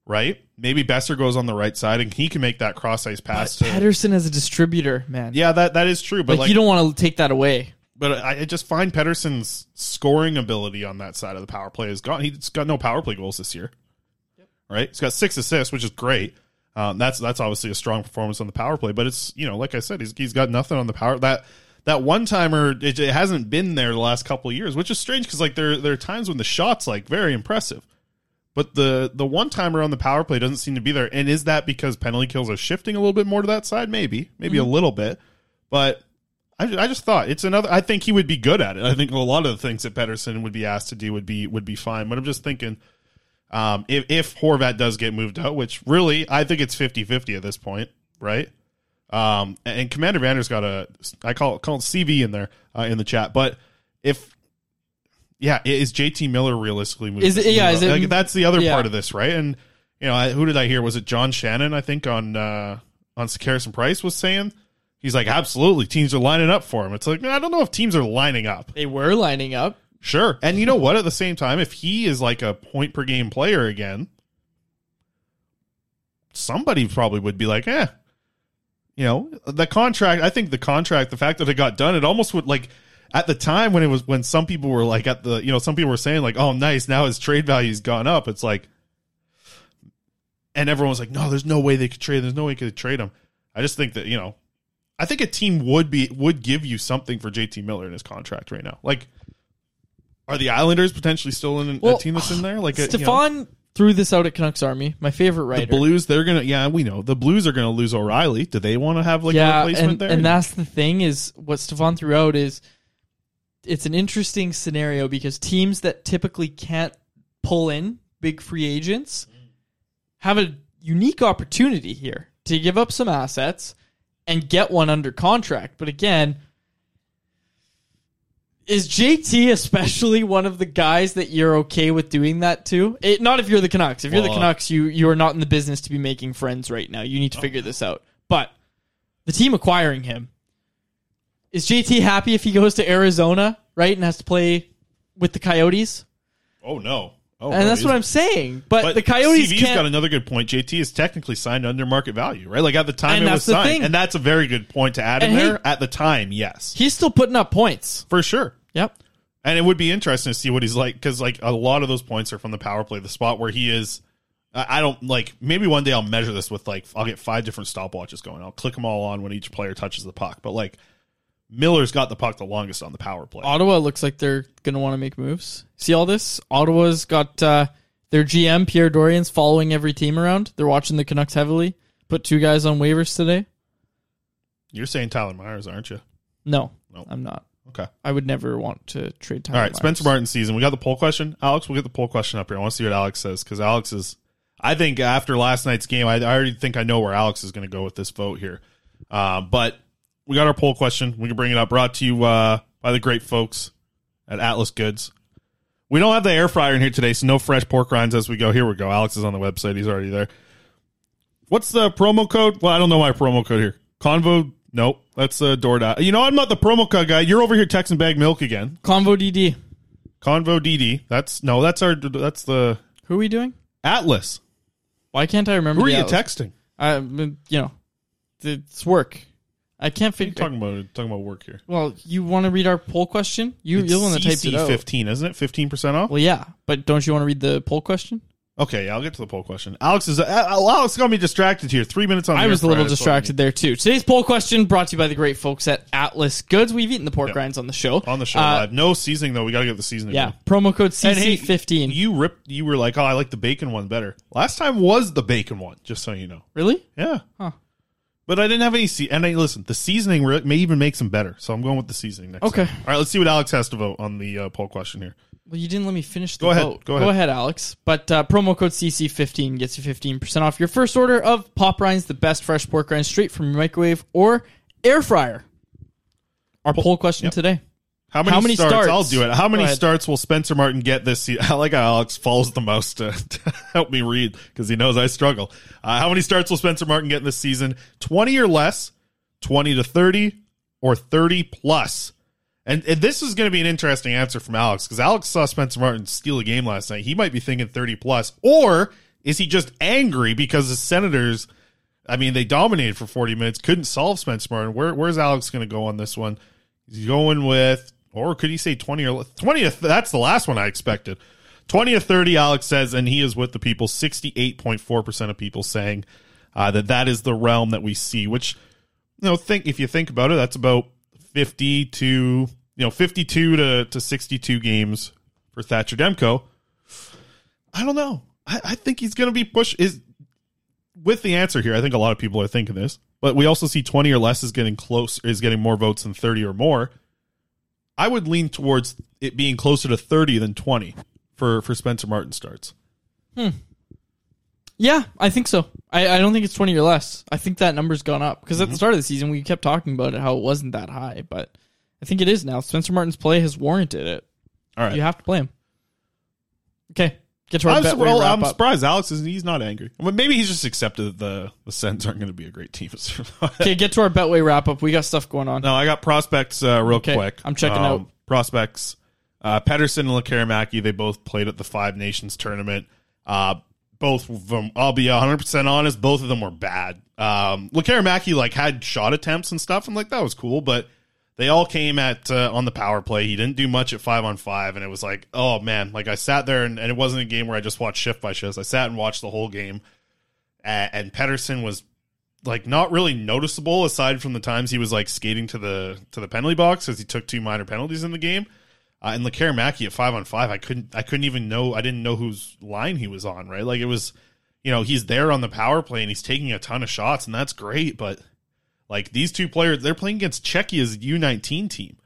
Speaker 4: right? Maybe Boeser goes on the right side and he can make that cross ice pass. to,
Speaker 3: Pettersson as a distributor, man.
Speaker 4: yeah, that that is true. But
Speaker 3: like,
Speaker 4: like,
Speaker 3: you don't want to take that away.
Speaker 4: But I, I just find Pettersson's scoring ability on that side of the power play is gone. He's got no power play goals this year. Right? He's got six assists, which is great. Um, that's that's obviously a strong performance on the power play. But it's you know, like I said, he's he's got nothing on the power that that one timer. It, it hasn't been there the last couple of years, which is strange because like there there are times when the shots like very impressive. But the the one timer on the power play doesn't seem to be there. And is that because penalty kills are shifting a little bit more to that side? Maybe, maybe
Speaker 3: Mhm.
Speaker 4: a little bit. But I, I just thought it's another. I think he would be good at it. I think a lot of the things that Pettersson would be asked to do would be would be fine. But I'm just thinking, um, if if Horvat does get moved out, which really I think it's 50-50 at this point, right? Um, and, and Commander Vander's got a I call call it CV in there uh, in the chat. But if yeah, is JT Miller realistically moved?
Speaker 3: Is it- yeah, is it-
Speaker 4: Like, that's the other
Speaker 3: yeah.
Speaker 4: part of this, right? And you know, I, who did I hear? Was it John Shannon? I think on uh, on Harrison Price was saying he's like, absolutely, teams are lining up for him. It's like I don't know if teams are lining up.
Speaker 3: They were lining up.
Speaker 4: Sure, and you know what? At the same time, if he is like a point per game player again, somebody probably would be like, eh, you know, the contract. I think the contract, the fact that it got done, it almost would like at the time when it was when some people were like at the you know some people were saying like, oh, nice, now his trade value's gone up. It's like, and everyone was like, no, there's no way they could trade. There's no way they could trade him. I just think that you know, I think a team would be would give you something for JT Miller in his contract right now. Like, are the Islanders potentially still in
Speaker 3: Well,
Speaker 4: a team that's in there? Like, a, you know,
Speaker 3: Stefan threw this out at Canucks Army. My favorite
Speaker 4: the
Speaker 3: writer.
Speaker 4: Blues, they're gonna yeah, we know the Blues are gonna lose O'Reilly. Do they want to have like a replacement
Speaker 3: and,
Speaker 4: there?
Speaker 3: and that's the thing is what Stefan threw out is it's an interesting scenario because teams that typically can't pull in big free agents have a unique opportunity here to give up some assets and get one under contract. But again, is JT especially one of the guys that you're okay with doing that to? It, not if you're the Canucks. If you're the
Speaker 4: Well, uh,
Speaker 3: Canucks, you you are not in the business to be making friends right now. You need to figure this out. But the team acquiring him is JT happy if he goes to Arizona, right, and has to play with the Coyotes?
Speaker 4: oh no, oh,
Speaker 3: and
Speaker 4: no,
Speaker 3: that's what. I'm saying. But, the Coyotes
Speaker 4: CV's
Speaker 3: can't.
Speaker 4: got another good point. JT is technically signed under market value, right? Like at the time
Speaker 3: And
Speaker 4: it was signed,
Speaker 3: thing.
Speaker 4: and that's a very good point to add in
Speaker 3: And hey-
Speaker 4: there. At the time, yes,
Speaker 3: he's still putting up points
Speaker 4: for sure.
Speaker 3: Yep.
Speaker 4: And it would be interesting to see what he's like because like a lot of those points are from the power play, the spot where he is. I don't like. Maybe one day I'll measure this with like I'll get five different stopwatches going. I'll click them all on when each player touches the puck. But like Miller's got the puck the longest on the power play.
Speaker 3: Ottawa looks like they're going to want to make moves. See all this? Ottawa's got uh, their GM, Pierre Dorion's following every team around. They're watching the Canucks heavily. Put two guys on waivers today.
Speaker 4: You're saying Tyler Myers, aren't you?
Speaker 3: No,
Speaker 4: No.
Speaker 3: I'm not.
Speaker 4: Okay.
Speaker 3: I would never want to trade Tyler
Speaker 4: All right,
Speaker 3: Myers.
Speaker 4: Spencer Martin season. We got the poll question. Alex, we'll get the poll question up here. I want to see what Alex says because Alex is. I think after last night's game, I, I already think I know where Alex is going to go with this vote here. Uh, but we got our poll question. We can bring it up. Brought to you uh, by the great folks at Atlas Goods. We don't have the air fryer in here today, so no fresh pork rinds as we go. Here we go. Alex is on the website. He's already there. What's the promo code? Well, I don't know my promo code here. Convo. Nope, that's uh, DoorDash. You know, I'm not the promo code guy. You're over here texting bag milk again.
Speaker 3: Convo DD.
Speaker 4: Convo DD. That's no. That's our. That's the
Speaker 3: Who are we doing?
Speaker 4: Atlas.
Speaker 3: Why can't I remember?
Speaker 4: Who are
Speaker 3: the
Speaker 4: you
Speaker 3: Atlas?
Speaker 4: texting?
Speaker 3: I, you know, it's work. I can't figure.
Speaker 4: Talking about talking about work here.
Speaker 3: Well, you want to read our poll question? You,
Speaker 4: It's
Speaker 3: you're the one that typed it out.
Speaker 4: fifteen, isn't it? Fifteen percent off.
Speaker 3: Well, yeah, but don't you want to read the poll question?
Speaker 4: Okay, yeah, I'll get to the poll question. Alex is uh, Alex got me distracted here. Three minutes on.
Speaker 3: I was a little distracted there too. Today's poll question brought to you by the great folks at Atlas Goods. We've eaten the pork rinds on the show.
Speaker 4: on the show
Speaker 3: Uh,
Speaker 4: live. No seasoning though. We got to get the seasoning.
Speaker 3: Yeah, promo code
Speaker 4: And
Speaker 3: CC15.
Speaker 4: You ripped. You were like, oh, I like the bacon one better. Last time was the bacon one. Just so you know.
Speaker 3: Really?
Speaker 4: Yeah.
Speaker 3: Huh.
Speaker 4: But I didn't have any. Se- and I listen. The seasoning re- may even make some better. So I'm going with the seasoning next.
Speaker 3: Okay.
Speaker 4: time. All right. Let's see what Alex has to vote on the uh, poll question here.
Speaker 3: Well, you didn't let me finish the
Speaker 4: Go ahead.
Speaker 3: vote.
Speaker 4: Go ahead.
Speaker 3: Alex. But uh, promo code CC15 gets you 15% off your first order of Pop Rinds, the best fresh pork rinds straight from your microwave or air fryer. Our poll question today.
Speaker 4: How many,
Speaker 3: How many
Speaker 4: starts?
Speaker 3: starts?
Speaker 4: I'll do it. How many starts will Spencer Martin get this season? [laughs] I like how Alex falls the most to, to help me read because he knows I struggle. Uh, how many starts will Spencer Martin get in this season? 20 or less, 20 to 30, or 30 plus? And, and this is going to be an interesting answer from Alex because Alex saw Spencer Martin steal a game last night. He might be thinking 30 plus, or is he just angry because the Senators, I mean, they dominated for 40 minutes, couldn't solve Spencer Martin? Where, where's Alex going to go on this one? He's going with, or could he say 20 or 20? to- That's the last one I expected. 20 to 30, Alex says, and he is with the people. 68.4% of people saying uh, that that is the realm that we see, which, you know, think if you think about it, that's about 50 to, you know, 52 to, to 62 games for Thatcher Demko. I don't know. I, I think he's going to be pushed. Is with the answer here, I think a lot of people are thinking this, but we also see 20 or less is getting close, is getting more votes than 30 or more. I would lean towards it being closer to 30 than 20 for, for Spencer Martin starts.
Speaker 3: Hmm. Yeah, I think so. I, I don't think it's 20 or less. I think that number's gone up because at the start of the season, we kept talking about it, how it wasn't that high, but I think it is now. Spencer Martin's play has warranted it.
Speaker 4: All right.
Speaker 3: You have to play him. Okay. Get to our
Speaker 4: I'm,
Speaker 3: bet.
Speaker 4: sur-
Speaker 3: where we
Speaker 4: well, I'm
Speaker 3: up.
Speaker 4: surprised Alex is he's not angry. Well, maybe he's just accepted that the the Sens aren't going to be a great team. [laughs]
Speaker 3: Okay, get to our Betway wrap up. We got stuff going on.
Speaker 4: No, I got prospects uh, real
Speaker 3: Okay,
Speaker 4: quick.
Speaker 3: I'm checking out.
Speaker 4: prospects. Uh, Pettersson and Lekkerimäki, they both played at the Five Nations tournament. Uh, both of them. I'll be 100 percent honest. Both of them were bad. Um, Lekkerimäki like had shot attempts and stuff, and like that was cool, but they all came at uh, on the power play. He didn't do much at five on five, and it was like, oh man, like I sat there and, and it wasn't a game where I just watched shift by shift. I sat and watched the whole game, and, Pettersson was like not really noticeable aside from the times he was like skating to the to the penalty box as he took two minor penalties in the game. Uh, and Lekkerimäki at five on five, I couldn't I couldn't even know I didn't know whose line he was on. Right, like it was, you know, he's there on the power play and he's taking a ton of shots and that's great. But like these two players, they're playing against Czechia's U nineteen team.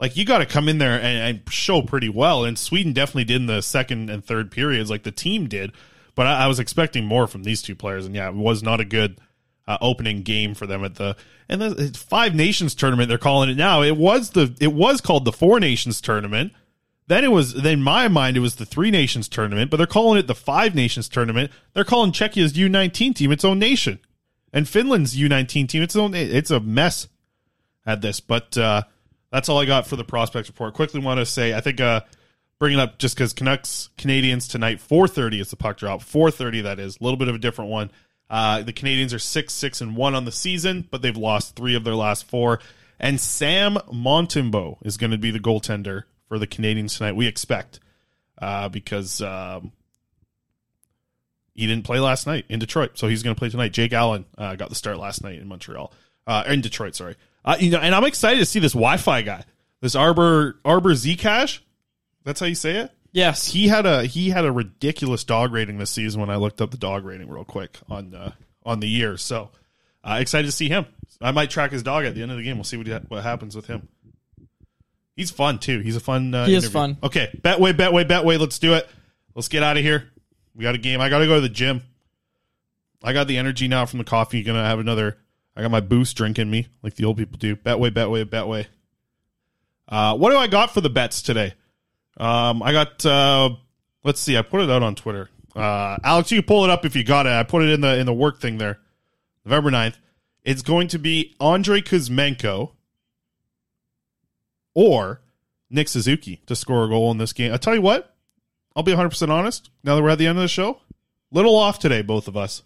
Speaker 4: Like you got to come in there and, and show pretty well. And Sweden definitely did in the second and third periods, like the team did. But I, I was expecting more from these two players, and yeah, it was not a good uh, opening game for them at the and the Five Nations tournament. They're calling it now. It was the it was called the Four Nations tournament. Then it was then in my mind it was the Three Nations tournament, but they're calling it the Five Nations tournament. They're calling Czechia's U nineteen team its own nation, and Finland's U nineteen team its own. It's a mess at this, but uh, that's all I got for the prospect report. Quickly want to say I think uh, bring it up just because Canucks Canadiens tonight four thirty is the puck drop four thirty that is a little bit of a different one. Uh, the Canadiens are six, six, and one on the season, but they've lost three of their last four. And Sam Montembeault is going to be the goaltender for the Canadiens tonight. We expect uh, because um, he didn't play last night in Detroit, so he's going to play tonight. Jake Allen uh, got the start last night in Montreal, uh, in Detroit. Sorry, uh, you know, and I'm excited to see this Wi-Fi guy, this Arber Arber Xhekaj. That's how you say it.
Speaker 3: Yes,
Speaker 4: he had a he had a ridiculous dog rating this season. When I looked up the dog rating real quick on uh, on the year, so uh, excited to see him. I might track his dog at the end of the game. We'll see what he, what happens with him. He's fun too. He's a fun. Uh,
Speaker 3: He is
Speaker 4: interview.
Speaker 3: fun.
Speaker 4: Okay, Betway, Betway, Betway. Let's do it. Let's get out of here. We got a game. I got to go to the gym. I got the energy now from the coffee. Gonna have another. I got my boost drink in me, like the old people do. Betway, Betway, Betway. Uh, what do I got for the bets today? Um, I got. Uh, let's see. I put it out on Twitter. Uh, Alex, you can pull it up if you got it. I put it in the in the work thing there. November 9th. It's going to be Andre Kuzmenko or Nick Suzuki to score a goal in this game. I tell you what, I'll be 100% honest. Now that we're at the end of the show, little off today, both of us.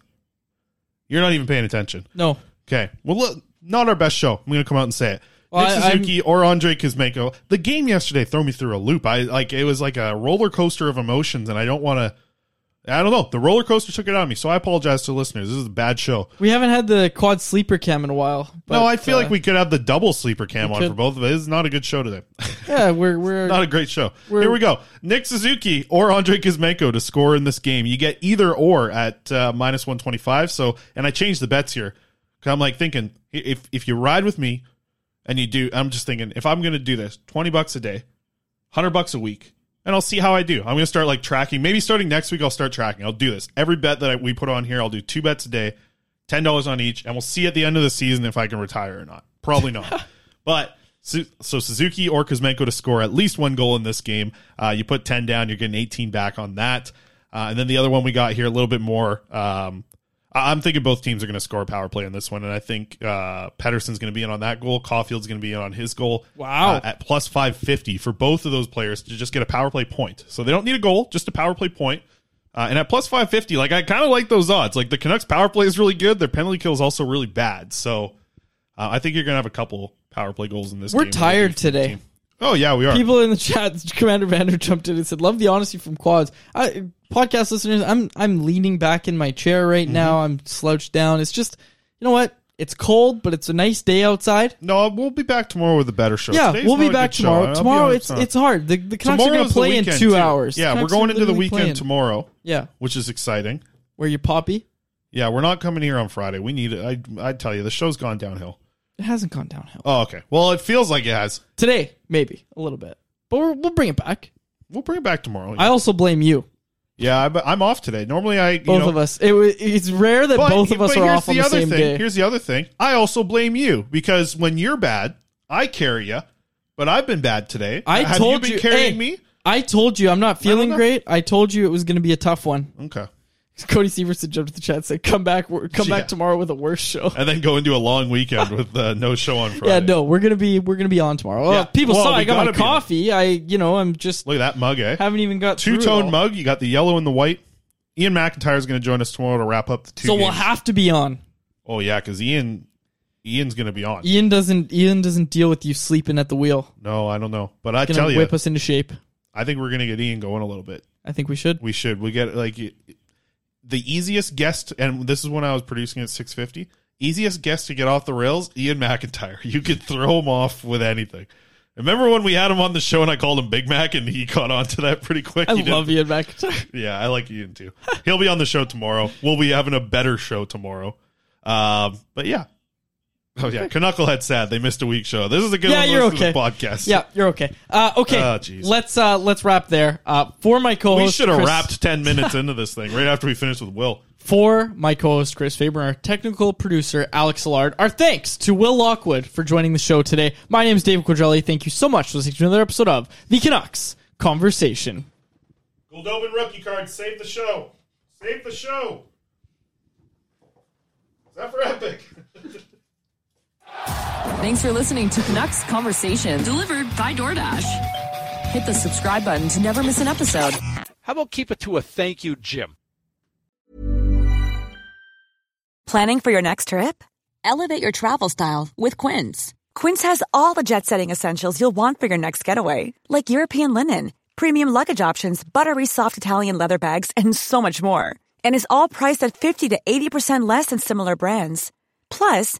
Speaker 4: You're not even paying attention.
Speaker 3: No.
Speaker 4: Okay. Well, look, not our best show. I'm going to come out and say it.
Speaker 3: Well,
Speaker 4: Nick
Speaker 3: I-
Speaker 4: Suzuki or Andre Kuzmenko. The game yesterday threw me through a loop. I like it was like a roller coaster of emotions, and I don't want to. I don't know. The roller coaster took it out of me, so I apologize to listeners. This is a bad show.
Speaker 3: We haven't had the quad sleeper cam in a while. But,
Speaker 4: no, I feel
Speaker 3: uh,
Speaker 4: like we could have the double sleeper cam on
Speaker 3: could.
Speaker 4: for both of us. This is not a good show today. [laughs]
Speaker 3: Yeah, we're we're
Speaker 4: not a great show. Here we go. Nick Suzuki or Andre Kuzmenko to score in this game. You get either or at uh, minus 125. So, and I changed the bets here. 'Cause I'm like thinking, if if you ride with me and you do, I'm just thinking, if I'm going to do this, 20 bucks a day, 100 bucks a week, and I'll see how I do. I'm going to start like tracking. Maybe starting next week, I'll start tracking. I'll do this. Every bet that I, we put on here, I'll do two bets a day, $10 on each, and we'll see at the end of the season if I can retire or not. Probably not. [laughs] but Su- so Suzuki or Kuzmenko to score at least one goal in this game. Uh, you put 10 down, you're getting 18 back on that. Uh, and then the other one we got here a little bit more. Um, I'm thinking both teams are going to score a power play on this one, and I think uh, Pettersson's going to be in on that goal. Caulfield's going to be in on his goal.
Speaker 3: Wow.
Speaker 4: Uh, at plus 550 for both of those players to just get a power play point. So they don't need a goal, just a power play point. Uh, and at plus 550, like I kind of like those odds. Like the Canucks power play is really good. Their penalty kill is also really bad. So uh, I think you're going to have a couple power play goals in this
Speaker 3: we're
Speaker 4: game.
Speaker 3: tired today.
Speaker 4: Oh, yeah, we are.
Speaker 3: People in the chat, [laughs] Commander Vander jumped in and said, "Love the honesty from quads." I, podcast listeners, I'm I'm leaning back in my chair right
Speaker 4: Mm-hmm.
Speaker 3: now. I'm slouched down. It's just, you know what? It's cold, but it's a nice day outside.
Speaker 4: No, we'll be back tomorrow with a better show.
Speaker 3: Yeah,
Speaker 4: Today's
Speaker 3: we'll be back
Speaker 4: good show.
Speaker 3: tomorrow.
Speaker 4: Be
Speaker 3: Tomorrow, it's
Speaker 4: uh,
Speaker 3: it's hard. The, the Canucks are going to play in two
Speaker 4: too.
Speaker 3: hours.
Speaker 4: Yeah, we're going into the weekend
Speaker 3: playing.
Speaker 4: tomorrow.
Speaker 3: Yeah,
Speaker 4: which is exciting.
Speaker 3: where you poppy?
Speaker 4: Yeah, we're not coming here on Friday. We need it. I I tell you, the show's gone downhill.
Speaker 3: It hasn't gone downhill
Speaker 4: Oh, okay. Well, it feels like it has.
Speaker 3: today. Maybe a little bit, but we're, we'll bring it back.
Speaker 4: We'll bring it back tomorrow.
Speaker 3: I also blame you,
Speaker 4: Yeah, I, I'm off today. Normally, I you
Speaker 3: both
Speaker 4: know,
Speaker 3: of us. It, it's rare that
Speaker 4: But-
Speaker 3: both of us are off on the
Speaker 4: other
Speaker 3: same
Speaker 4: thing.
Speaker 3: day.
Speaker 4: Here's the other thing. I also blame you because when you're bad, I carry you, but I've been bad today.
Speaker 3: I
Speaker 4: Have
Speaker 3: told
Speaker 4: you been
Speaker 3: you,
Speaker 4: carrying
Speaker 3: hey,
Speaker 4: me.
Speaker 3: I told you I'm not feeling
Speaker 4: know.
Speaker 3: great. I told you it was going to be a tough one.
Speaker 4: Okay.
Speaker 3: Cody Severson jumped to the chat and said, "Come back, come
Speaker 4: Yeah.
Speaker 3: back tomorrow with a worse show."
Speaker 4: And then go into a long weekend [laughs] with uh, no show on Friday.
Speaker 3: Yeah, no, we're gonna be we're gonna be on tomorrow.
Speaker 4: Yeah.
Speaker 3: People
Speaker 4: Well,
Speaker 3: saw I got my
Speaker 4: be
Speaker 3: coffee. I you know I'm just
Speaker 4: Look at that mug, eh?
Speaker 3: haven't even got
Speaker 4: two tone mug. You got the yellow and the white. Ian McIntyre is going to join us tomorrow to wrap up the two.
Speaker 3: So we'll have to be on.
Speaker 4: Oh yeah, because Ian, Ian's going to be on.
Speaker 3: Ian doesn't. Ian doesn't deal with you sleeping at the wheel.
Speaker 4: No, I don't know, but I tell you,
Speaker 3: whip us into shape.
Speaker 4: I think we're going to get Ian going a little bit.
Speaker 3: I think we should.
Speaker 4: We should. We get like the easiest guest, and this is when I was producing at six fifty. Easiest guest to get off the rails, Ian McIntyre. [laughs] You could throw him off with anything. Remember when we had him on the show and I called him Big Mac and he caught on to that pretty quick?
Speaker 3: I
Speaker 4: He did-
Speaker 3: love Ian McIntyre. [laughs]
Speaker 4: Yeah, I like Ian too. He'll be on the show tomorrow. We'll be having a better show tomorrow. Um, but yeah. Oh yeah, Knucklehead sad they missed a week show. This is a good
Speaker 3: yeah,
Speaker 4: one.
Speaker 3: you're okay.
Speaker 4: the podcast.
Speaker 3: Yeah, you're okay. Uh, okay,
Speaker 4: Oh, jeez.
Speaker 3: let's uh, let's wrap there. Uh, for my co-host,
Speaker 4: we should have
Speaker 3: Chris-
Speaker 4: wrapped ten minutes into this thing right after we finished with Will.
Speaker 3: For my co-host Chris Faber, and our technical producer Alex Allard, our thanks to Will Lockwood for joining the show today. My name is David Quadrelli. Thank you so much for listening to another episode of the Canucks Conversation.
Speaker 4: Goldobin rookie card. Save the show. Save the show. Is that for Epic? [laughs]
Speaker 8: Thanks for listening to Canucks Conversation, delivered by DoorDash. Hit the subscribe button to never miss an episode.
Speaker 9: How about keep it to a thank you, Jim?
Speaker 6: Planning for your next trip? Elevate your travel style with Quince. Quince has all the jet setting essentials you'll want for your next getaway, like European linen, premium luggage options, buttery soft Italian leather bags, and so much more. And is all priced at 50 to 80% less than similar brands. Plus,